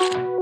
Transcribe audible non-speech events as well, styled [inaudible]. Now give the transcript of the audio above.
you [laughs]